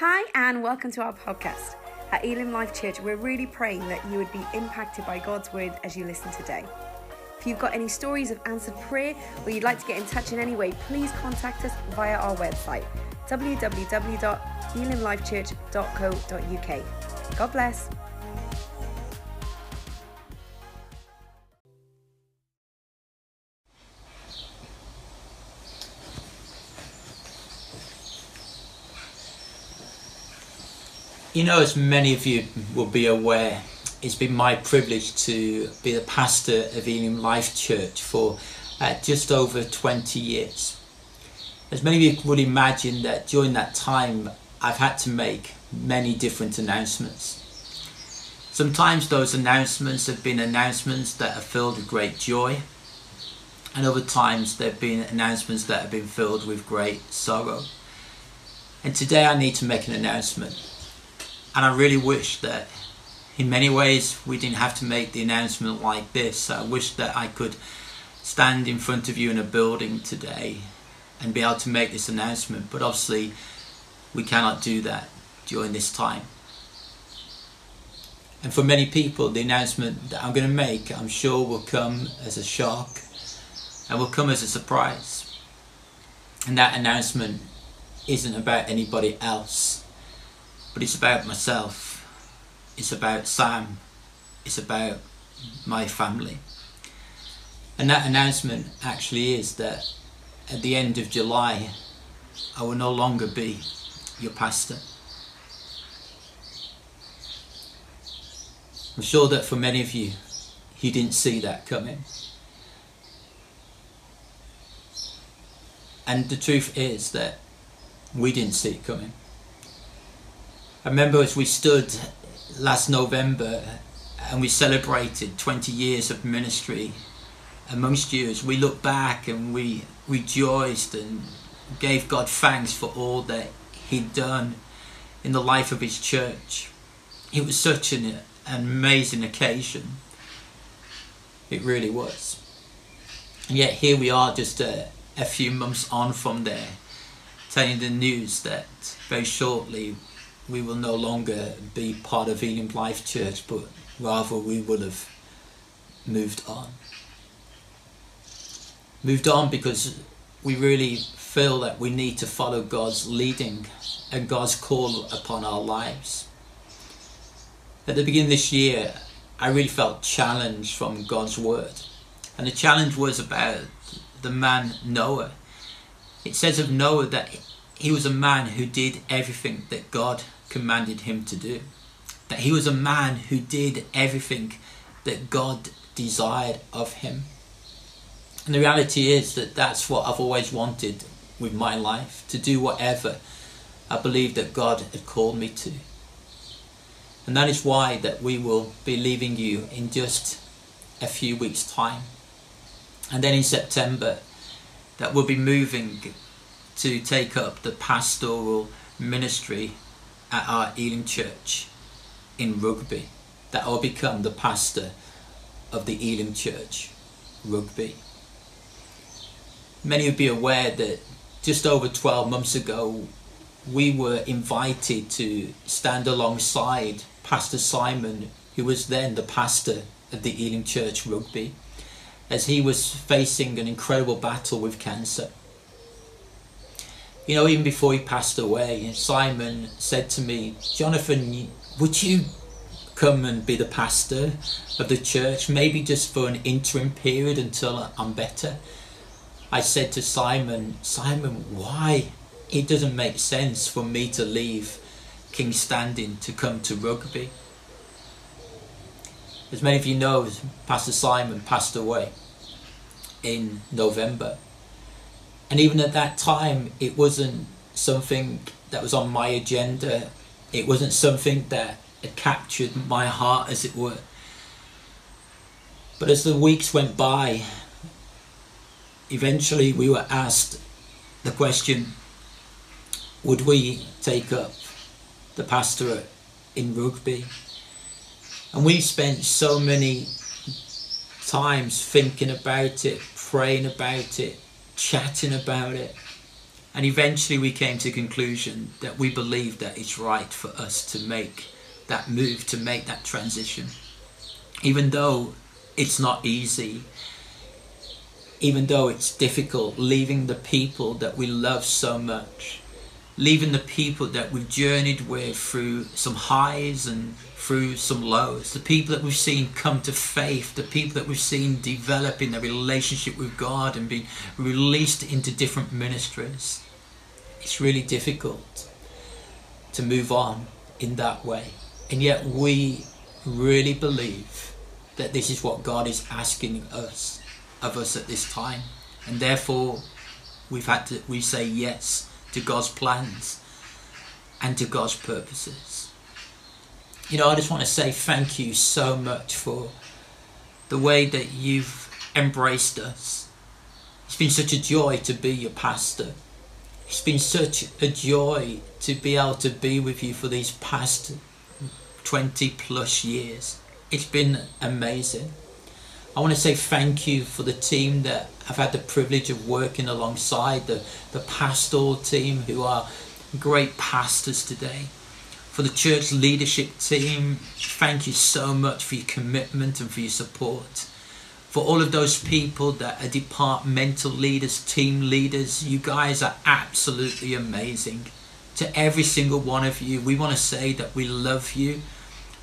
Hi, and welcome to our podcast. At Elim Life Church, we're really praying that you would be impacted by God's word as you listen today. If you've got any stories of answered prayer or you'd like to get in touch in any way, please contact us via our website www.elimlifechurch.co.uk. God bless. You know, as many of you will be aware, it's been my privilege to be the pastor of Elim Life Church for uh, just over 20 years. As many of you would imagine that during that time, I've had to make many different announcements. Sometimes those announcements have been announcements that are filled with great joy, and other times there have been announcements that have been filled with great sorrow. And today I need to make an announcement and I really wish that in many ways we didn't have to make the announcement like this. I wish that I could stand in front of you in a building today and be able to make this announcement, but obviously we cannot do that during this time. And for many people, the announcement that I'm going to make, I'm sure, will come as a shock and will come as a surprise. And that announcement isn't about anybody else but it's about myself. It's about Sam. It's about my family. And that announcement actually is that at the end of July, I will no longer be your pastor. I'm sure that for many of you, you didn't see that coming. And the truth is that we didn't see it coming. I remember as we stood last November and we celebrated 20 years of ministry amongst you as we look back and we rejoiced and gave God thanks for all that He'd done in the life of His church. It was such an, amazing occasion. It really was. And yet here we are just a, a few months on from there, telling the news that very shortly we will no longer be part of Elim Life Church, but rather we will have moved on. Moved on because we really feel that we need to follow God's leading and God's call upon our lives. At the beginning of this year, I really felt challenged from God's word. And the challenge was about the man Noah. It says of Noah that he was a man who did everything that God commanded him to do. That he was a man who did everything that God desired of him. And the reality is that that's what I've always wanted with my life to do whatever I believe that God had called me to. And that is why that we will be leaving you in just a few weeks time. And then in September that we'll be moving to take up the pastoral ministry at our Elim Church in Rugby that I'll become the pastor of the Elim Church, Rugby. Many would be aware that just over 12 months ago we were invited to stand alongside Pastor Simon, who was then the pastor of the Elim Church Rugby, as he was facing an incredible battle with cancer you know, even before he passed away, Simon said to me, Jonathan, would you come and be the pastor of the church, maybe just for an interim period until I'm better? I said to Simon, Simon, why? It doesn't make sense for me to leave Kingstanding to come to Rugby. As many of you know, Pastor Simon passed away in November. And even at that time, it wasn't something that was on my agenda. It wasn't something that had captured my heart, as it were. But as the weeks went by, eventually we were asked the question would we take up the pastorate in Rugby? And we spent so many times thinking about it, praying about it, chatting about it. And eventually we came to conclusion that we believe that it's right for us to make that move, to make that transition. Even though it's not easy, even though it's difficult, leaving the people that we love so much, leaving the people that we've journeyed with through some highs and through some lows, the people that we've seen come to faith, the people that we've seen develop in their relationship with God and be released into different ministries. It's really difficult to move on in that way. And yet we really believe that this is what God is asking us of us at this time. And therefore we've had to we say yes to God's plans and to God's purposes. You know, I just want to say thank you so much for the way that you've embraced us. It's been such a joy to be your pastor. It's been such a joy to be able to be with you for these past 20 plus years. It's been amazing. I want to say thank you for the team that I've had the privilege of working alongside, the, the pastoral team who are great pastors today. For the church leadership team, thank you so much for your commitment and for your support. For all of those people that are departmental leaders, team leaders, you guys are absolutely amazing. To every single one of you, we want to say that we love you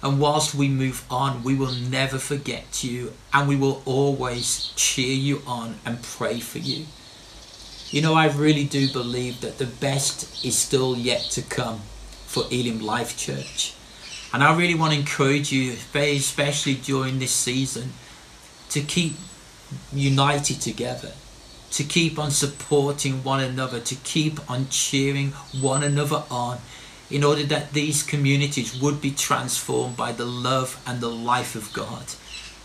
and whilst we move on, we will never forget you and we will always cheer you on and pray for you. You know, I really do believe that the best is still yet to come for Elim Life Church. And I really want to encourage you, especially during this season, to keep united together, to keep on supporting one another, to keep on cheering one another on in order that these communities would be transformed by the love and the life of God.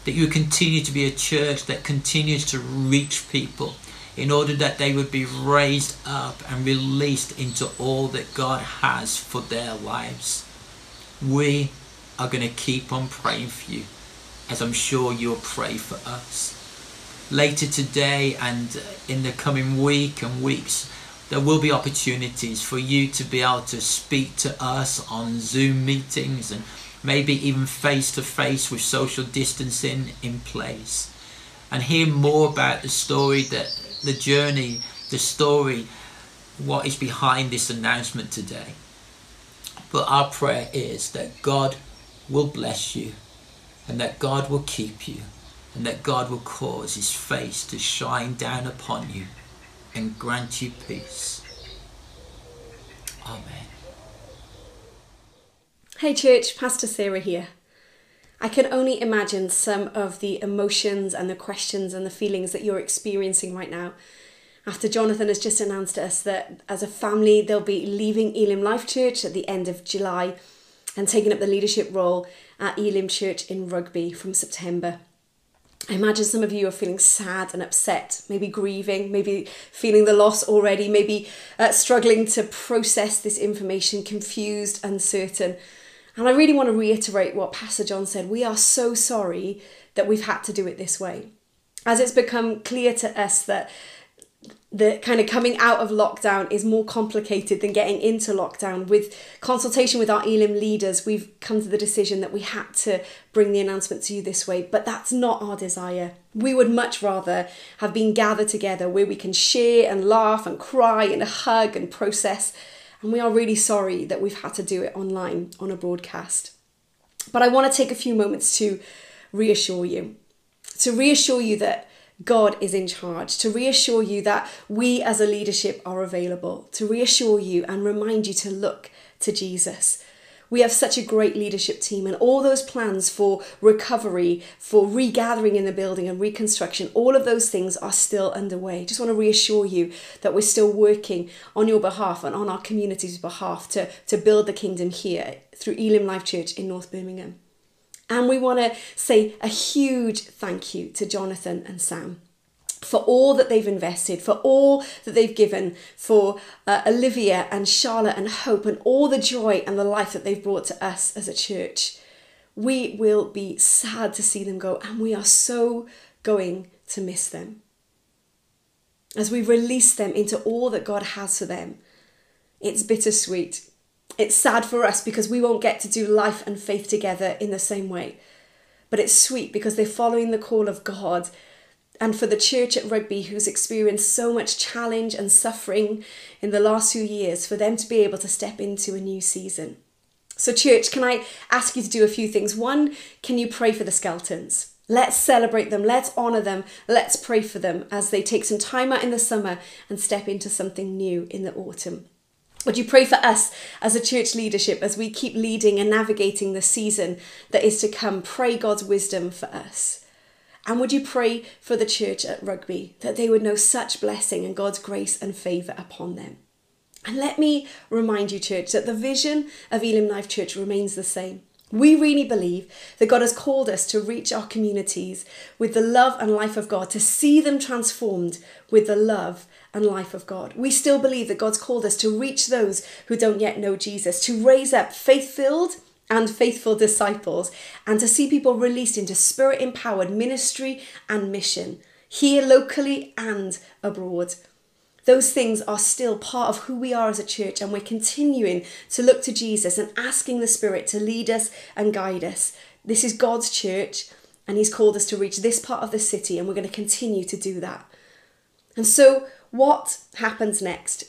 That you continue to be a church that continues to reach people in order that they would be raised up and released into all that God has for their lives. We are going to keep on praying for you, as I'm sure you'll pray for us. Later today and in the coming week and weeks, there will be opportunities for you to be able to speak to us on Zoom meetings and maybe even face to face with social distancing in place and hear more about the story that the journey, the story, what is behind this announcement today. But our prayer is that God will bless you and that God will keep you and that God will cause his face to shine down upon you and grant you peace. Amen. Hey, church, Pastor Sarah here. I can only imagine some of the emotions and the questions and the feelings that you're experiencing right now after Jonathan has just announced to us that as a family they'll be leaving Elim Life Church at the end of July and taking up the leadership role at Elim Church in Rugby from September. I imagine some of you are feeling sad and upset, maybe grieving, maybe feeling the loss already, maybe uh, struggling to process this information, confused, uncertain. And I really want to reiterate what Pastor John said. We are so sorry that we've had to do it this way. As it's become clear to us that the kind of coming out of lockdown is more complicated than getting into lockdown. With consultation with our Elim leaders, we've come to the decision that we had to bring the announcement to you this way, but that's not our desire. We would much rather have been gathered together where we can share and laugh and cry and hug and process. And we are really sorry that we've had to do it online on a broadcast. But I want to take a few moments to reassure you, to reassure you that God is in charge, to reassure you that we as a leadership are available, to reassure you and remind you to look to Jesus. We have such a great leadership team, and all those plans for recovery, for regathering in the building and reconstruction, all of those things are still underway. Just want to reassure you that we're still working on your behalf and on our community's behalf to, to build the kingdom here through Elim Life Church in North Birmingham. And we want to say a huge thank you to Jonathan and Sam for all that they've invested, for all that they've given, for uh, Olivia and Charlotte and Hope, and all the joy and the life that they've brought to us as a church. We will be sad to see them go, and we are so going to miss them. as we release them into all that God has for them. It's bittersweet. It's sad for us because we won't get to do life and faith together in the same way. But it's sweet because they're following the call of God. And for the church at Rugby, who's experienced so much challenge and suffering in the last few years, for them to be able to step into a new season. So, church, can I ask you to do a few things? One, can you pray for the Skeltons? Let's celebrate them, let's honour them, let's pray for them as they take some time out in the summer and step into something new in the autumn. Would you pray for us as a church leadership as we keep leading and navigating the season that is to come? Pray God's wisdom for us. And would you pray for the church at Rugby that they would know such blessing and God's grace and favour upon them? And let me remind you, church, that the vision of Elim Life Church remains the same. We really believe that God has called us to reach our communities with the love and life of God, to see them transformed with the love and life of God. We still believe that God's called us to reach those who don't yet know Jesus, to raise up faith filled and faithful disciples, and to see people released into spirit empowered ministry and mission, here locally and abroad. Those things are still part of who we are as a church, and we're continuing to look to Jesus and asking the Spirit to lead us and guide us. This is God's church, and He's called us to reach this part of the city, and we're going to continue to do that. And so, what happens next?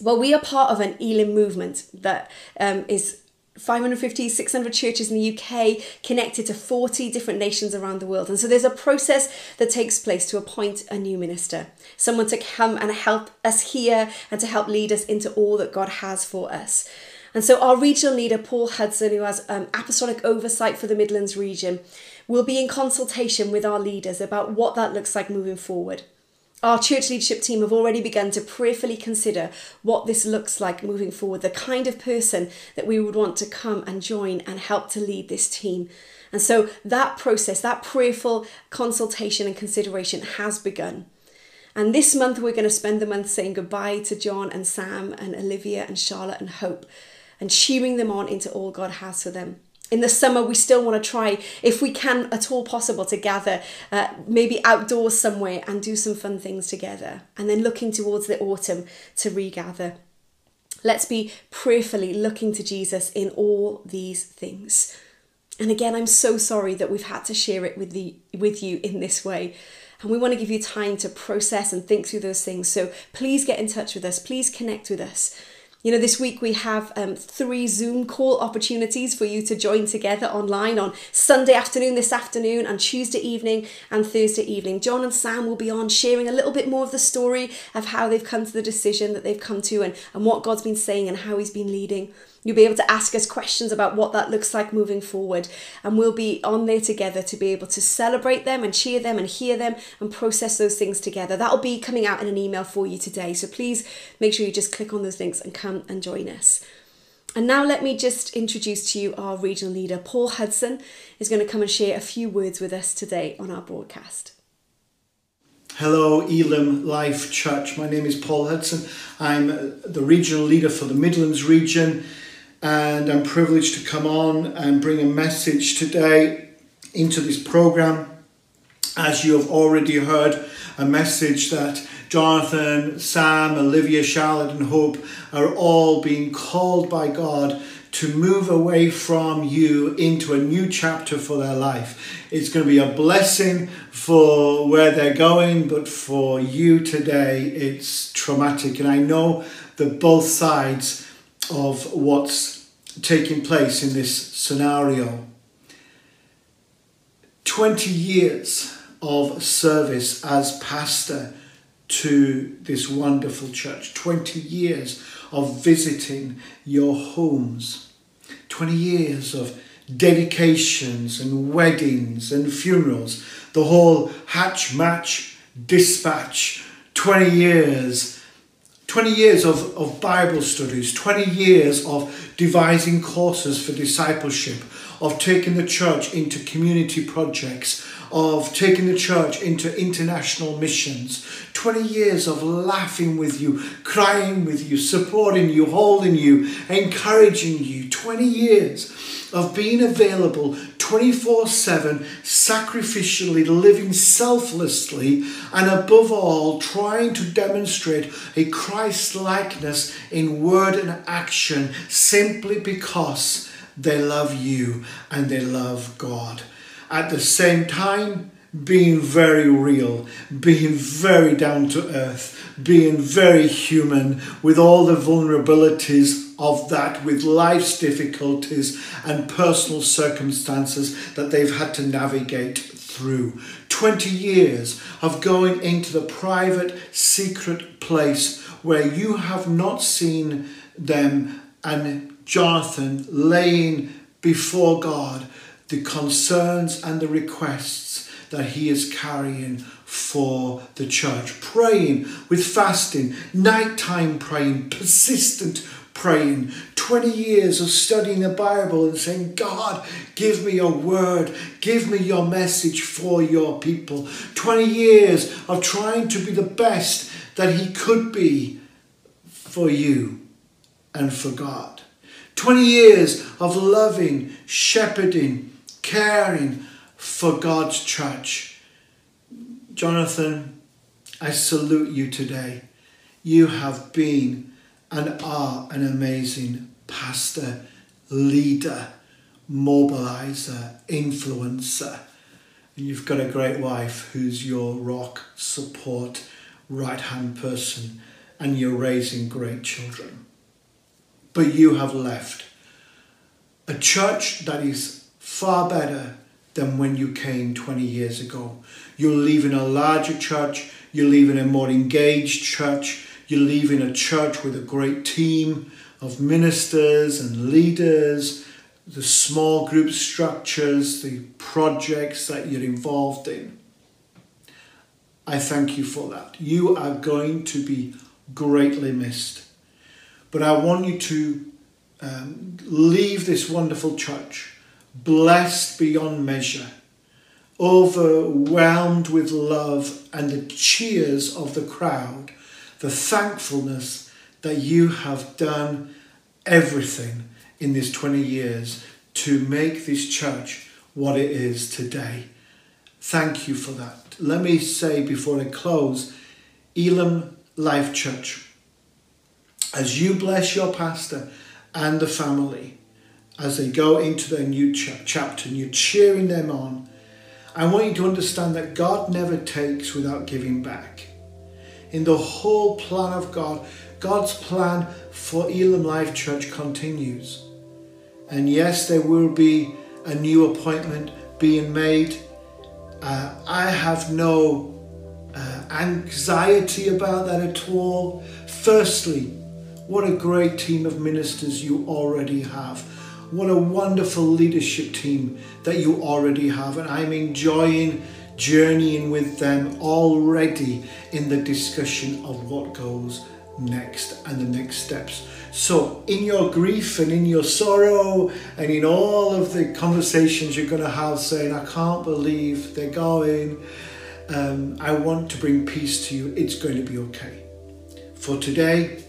Well, we are part of an Elim movement that um, is 550, 600 churches in the UK connected to 40 different nations around the world. And so there's a process that takes place to appoint a new minister, someone to come and help us here and to help lead us into all that God has for us. And so our regional leader, Paul Hudson, who has um, apostolic oversight for the Midlands region, will be in consultation with our leaders about what that looks like moving forward. Our church leadership team have already begun to prayerfully consider what this looks like moving forward, the kind of person that we would want to come and join and help to lead this team. And so that process, that prayerful consultation and consideration has begun. And this month, we're going to spend the month saying goodbye to John and Sam and Olivia and Charlotte and Hope and cheering them on into all God has for them in the summer we still want to try if we can at all possible to gather uh, maybe outdoors somewhere and do some fun things together and then looking towards the autumn to regather. Let's be prayerfully looking to jesus in all these things. And again i'm so sorry that we've had to share it with the with you in this way. And we want to give you time to process and think through those things. So please get in touch with us. Please connect with us you know, this week we have um, three Zoom call opportunities for you to join together online on Sunday afternoon, this afternoon, and Tuesday evening and Thursday evening. John and Sam will be on sharing a little bit more of the story of how they've come to the decision that they've come to and, and what God's been saying and how He's been leading. You'll be able to ask us questions about what that looks like moving forward. And we'll be on there together to be able to celebrate them and cheer them and hear them and process those things together. That'll be coming out in an email for you today. So please make sure you just click on those links and come and join us. And now let me just introduce to you our regional leader, Paul Hudson, is going to come and share a few words with us today on our broadcast. Hello, Elim Life Church. My name is Paul Hudson. I'm the regional leader for the Midlands region and I'm privileged to come on and bring a message today into this program. As you have already heard, a message that Jonathan, Sam, Olivia, Charlotte, and Hope are all being called by God to move away from you into a new chapter for their life. It's going to be a blessing for where they're going, but for you today, it's traumatic. And I know that both sides of what's taking place in this scenario. 20 years of service as pastor to this wonderful church, 20 years of visiting your homes, 20 years of dedications and weddings and funerals, the whole hatch match dispatch, 20 years 20 years of, of Bible studies, 20 years of devising courses for discipleship, of taking the church into community projects, of taking the church into international missions, 20 years of laughing with you, crying with you, supporting you, holding you, encouraging you, 20 years of being available 24 7, sacrificially living selflessly, and above all, trying to demonstrate a Christ likeness in word and action simply because they love you and they love God. At the same time, being very real, being very down to earth, being very human with all the vulnerabilities of that, with life's difficulties and personal circumstances that they've had to navigate through. 20 years of going into the private, secret place where you have not seen them and Jonathan laying before God the concerns and the requests that he is carrying for the church. Praying with fasting, nighttime praying, persistent praying, 20 years of studying the Bible and saying, God, give me your word, give me your message for your people. 20 years of trying to be the best that he could be for you and for God. 20 years of loving, shepherding, caring for God's church. Jonathan, I salute you today. You have been and are an amazing pastor, leader, mobilizer, influencer. And you've got a great wife who's your rock, support, right hand person, and you're raising great children. But you have left a church that is far better than when you came 20 years ago. You're leaving a larger church, you're leaving a more engaged church, you're leaving a church with a great team of ministers and leaders, the small group structures, the projects that you're involved in. I thank you for that. You are going to be greatly missed. But I want you to um, leave this wonderful church blessed beyond measure, overwhelmed with love and the cheers of the crowd, the thankfulness that you have done everything in these 20 years to make this church what it is today. Thank you for that. Let me say before I close Elim Life Church, as you bless your pastor and the family as they go into their new ch- chapter and you're cheering them on, I want you to understand that God never takes without giving back. In the whole plan of God, God's plan for Elim Life Church continues. And yes, there will be a new appointment being made. Uh, I have no uh, anxiety about that at all. Firstly, what a great team of ministers you already have. What a wonderful leadership team that you already have. And I'm enjoying journeying with them already in the discussion of what goes next and the next steps. So, in your grief and in your sorrow and in all of the conversations you're going to have saying, I can't believe they're going, um, I want to bring peace to you. It's going to be okay. For today,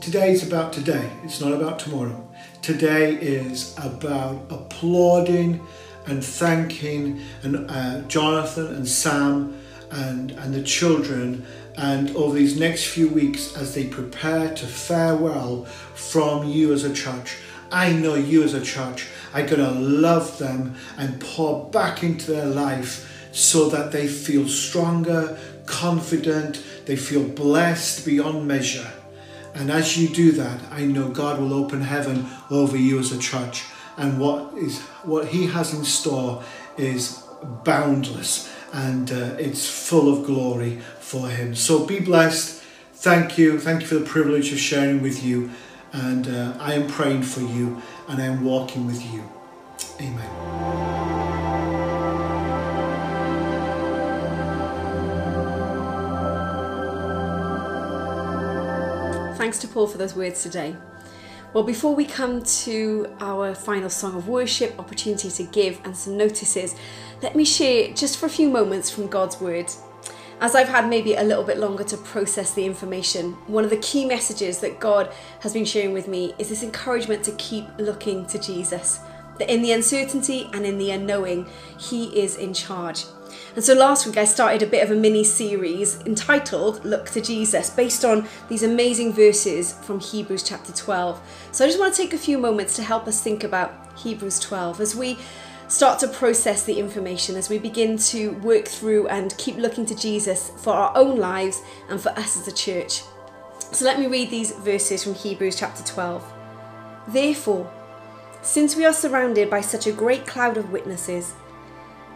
today is about today, it's not about tomorrow. Today is about applauding and thanking and uh, Jonathan and Sam and, and the children and over these next few weeks as they prepare to farewell from you as a church. I know you as a church are going to love them and pour back into their life so that they feel stronger, confident, they feel blessed beyond measure. And as you do that, I know God will open heaven over you as a church. And what is what He has in store is boundless and uh, it's full of glory for Him. So be blessed. Thank you. Thank you for the privilege of sharing with you. And uh, I am praying for you and I am walking with you. Amen. Thanks to Paul for those words today. Well, before we come to our final song of worship, opportunity to give, and some notices, let me share just for a few moments from God's Word. As I've had maybe a little bit longer to process the information, one of the key messages that God has been sharing with me is this encouragement to keep looking to Jesus. that in the uncertainty and in the unknowing, He is in charge. And so last week I started a bit of a mini series entitled Look to Jesus, based on these amazing verses from Hebrews chapter 12. So I just want to take a few moments to help us think about Hebrews 12 as we start to process the information, as we begin to work through and keep looking to Jesus for our own lives and for us as a church. So let me read these verses from Hebrews chapter 12. Therefore, since we are surrounded by such a great cloud of witnesses,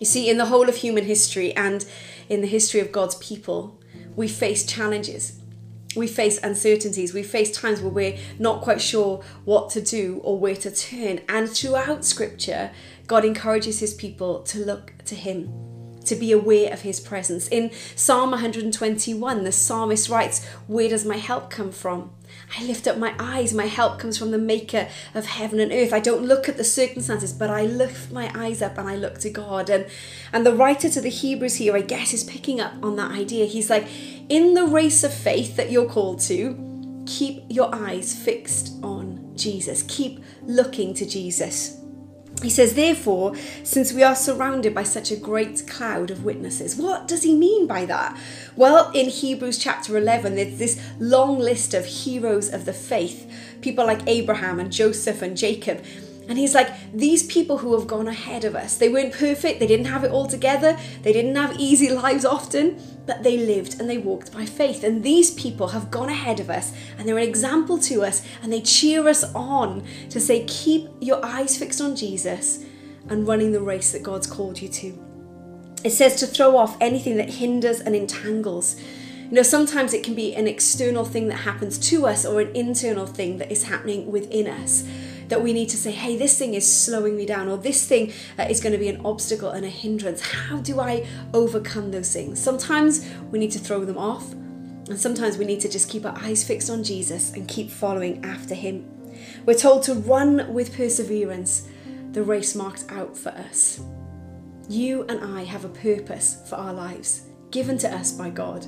You see, in the whole of human history and in the history of God's people, we face challenges. We face uncertainties. We face times where we're not quite sure what to do or where to turn. And throughout Scripture, God encourages His people to look to Him, to be aware of His presence. In Psalm 121, the psalmist writes, Where does my help come from? I lift up my eyes. My help comes from the maker of heaven and earth. I don't look at the circumstances, but I lift my eyes up and I look to God. And, and the writer to the Hebrews here, I guess, is picking up on that idea. He's like, in the race of faith that you're called to, keep your eyes fixed on Jesus. Keep looking to Jesus. He says, therefore, since we are surrounded by such a great cloud of witnesses, what does he mean by that? Well, in Hebrews chapter 11, there's this long list of heroes of the faith, people like Abraham and Joseph and Jacob. And he's like, these people who have gone ahead of us, they weren't perfect, they didn't have it all together, they didn't have easy lives often, but they lived and they walked by faith. And these people have gone ahead of us and they're an example to us and they cheer us on to say, keep your eyes fixed on Jesus and running the race that God's called you to. It says to throw off anything that hinders and entangles. You know, sometimes it can be an external thing that happens to us or an internal thing that is happening within us that we need to say, hey, this thing is slowing me down, or this thing uh, is going to be an obstacle and a hindrance. How do I overcome those things? Sometimes we need to throw them off, and sometimes we need to just keep our eyes fixed on Jesus and keep following after Him. We're told to run with perseverance the race marked out for us. You and I have a purpose for our lives given to us by God.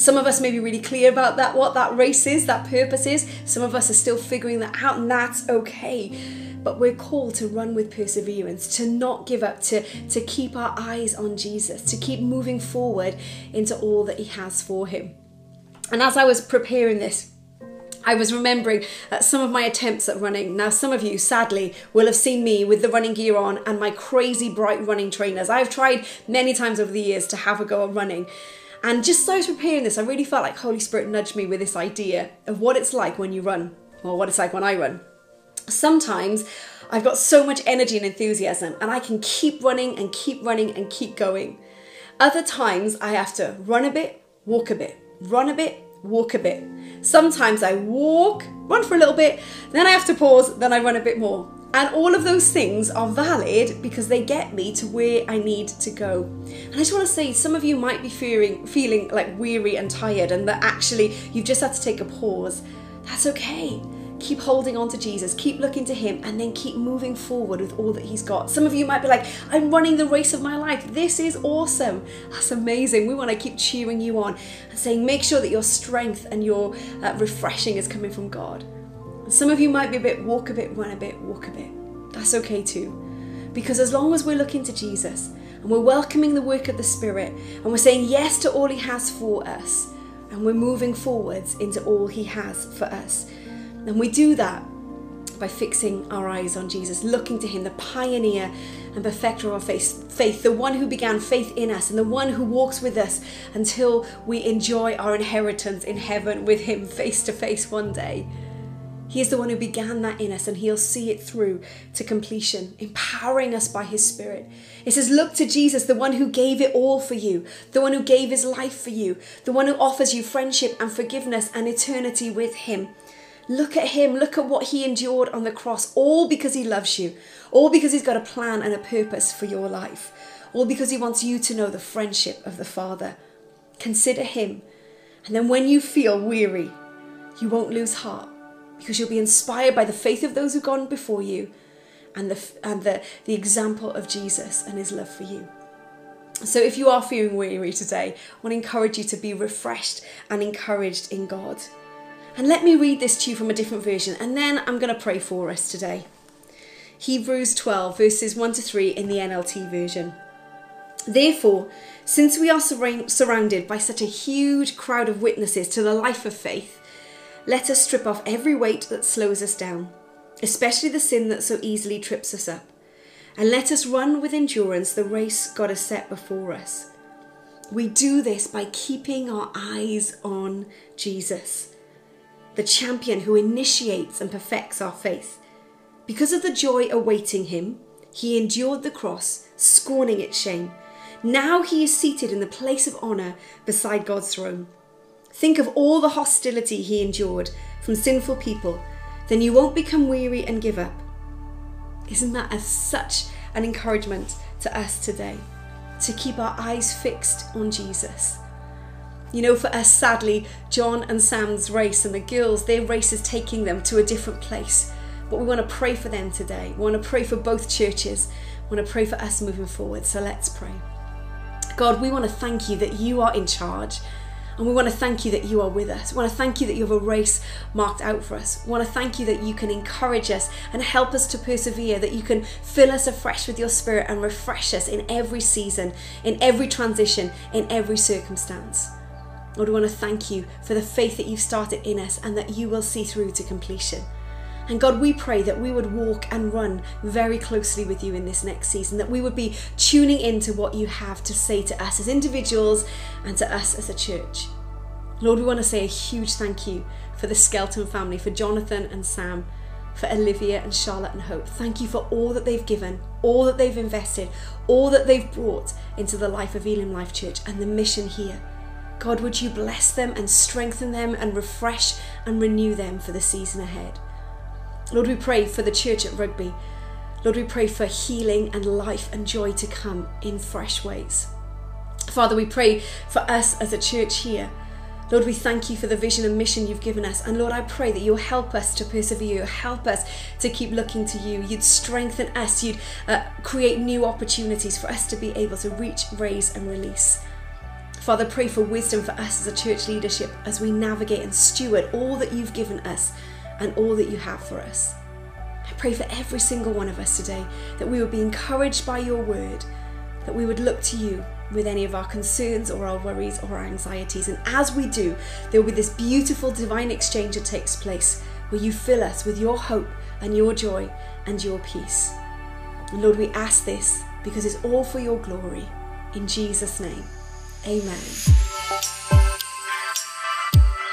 Some of us may be really clear about that, what that race is, that purpose is. Some of us are still figuring that out, and that's okay. But we're called to run with perseverance, to not give up, to, to keep our eyes on Jesus, to keep moving forward into all that He has for Him. And as I was preparing this, I was remembering uh, some of my attempts at running. Now, some of you, sadly, will have seen me with the running gear on and my crazy bright running trainers. I've tried many times over the years to have a go at running. And just so I was preparing this, I really felt like Holy Spirit nudged me with this idea of what it's like when you run, or what it's like when I run. Sometimes I've got so much energy and enthusiasm, and I can keep running and keep running and keep going. Other times I have to run a bit, walk a bit, run a bit, walk a bit. Sometimes I walk, run for a little bit, then I have to pause, then I run a bit more. And all of those things are valid because they get me to where I need to go. And I just want to say, some of you might be fearing, feeling like weary and tired, and that actually you've just had to take a pause. That's okay. Keep holding on to Jesus, keep looking to Him, and then keep moving forward with all that He's got. Some of you might be like, I'm running the race of my life. This is awesome. That's amazing. We want to keep cheering you on and saying, make sure that your strength and your uh, refreshing is coming from God. Some of you might be a bit walk a bit, run a bit, walk a bit. That's okay too. Because as long as we're looking to Jesus and we're welcoming the work of the Spirit and we're saying yes to all He has for us and we're moving forwards into all He has for us, and we do that by fixing our eyes on Jesus, looking to Him, the pioneer and perfecter of our faith, faith, the one who began faith in us and the one who walks with us until we enjoy our inheritance in heaven with Him face to face one day. He is the one who began that in us and he'll see it through to completion, empowering us by his spirit. It says, Look to Jesus, the one who gave it all for you, the one who gave his life for you, the one who offers you friendship and forgiveness and eternity with him. Look at him. Look at what he endured on the cross, all because he loves you, all because he's got a plan and a purpose for your life, all because he wants you to know the friendship of the Father. Consider him. And then when you feel weary, you won't lose heart because you'll be inspired by the faith of those who've gone before you and the, and the, the example of Jesus and his love for you. So, if you are feeling weary today, I want to encourage you to be refreshed and encouraged in God. And let me read this to you from a different version, and then I'm going to pray for us today. Hebrews 12, verses 1 to 3 in the NLT version. Therefore, since we are surrounded by such a huge crowd of witnesses to the life of faith, let us strip off every weight that slows us down, especially the sin that so easily trips us up and let us run with endurance the race God has set before us. We do this by keeping our eyes on Jesus, the champion who initiates and perfects our faith. Because of the joy awaiting him, he endured the cross, scorning its shame. Now he is seated in the place of honour beside God's throne. Think of all the hostility he endured from sinful people, then you won't become weary and give up. Isn't that a, such an encouragement to us today? To keep our eyes fixed on Jesus. You know, for us, sadly, John and Sam's race and the girls, their race is taking them to a different place. But we want to pray for them today. We want to pray for both churches. We want to pray for us moving forward. So let's pray. God, we want to thank you that you are in charge and we want to thank you that you are with us. We want to thank you that you have a race marked out for us. We want to thank you that you can encourage us and help us to persevere, that you can fill us afresh with your spirit and refresh us in every season, in every transition, in every circumstance. Lord, we want to thank you for the faith that you've started in us and that you will see through to completion. And God, we pray that we would walk and run very closely with you in this next season, that we would be tuning into what you have to say to us as individuals and to us as a church. Lord, we want to say a huge thank you for the Skelton family, for Jonathan and Sam, for Olivia and Charlotte and Hope. Thank you for all that they've given, all that they've invested, all that they've brought into the life of Elim Life Church and the mission here. God, would you bless them and strengthen them and refresh and renew them for the season ahead? Lord, we pray for the church at Rugby. Lord, we pray for healing and life and joy to come in fresh ways. Father, we pray for us as a church here. Lord, we thank you for the vision and mission you've given us. And Lord, I pray that you'll help us to persevere, help us to keep looking to you. You'd strengthen us, you'd uh, create new opportunities for us to be able to reach, raise, and release. Father, pray for wisdom for us as a church leadership as we navigate and steward all that you've given us and all that you have for us. I pray for every single one of us today that we would be encouraged by your word, that we would look to you with any of our concerns or our worries or our anxieties. And as we do, there will be this beautiful divine exchange that takes place where you fill us with your hope and your joy and your peace. And Lord, we ask this because it's all for your glory. In Jesus' name, amen.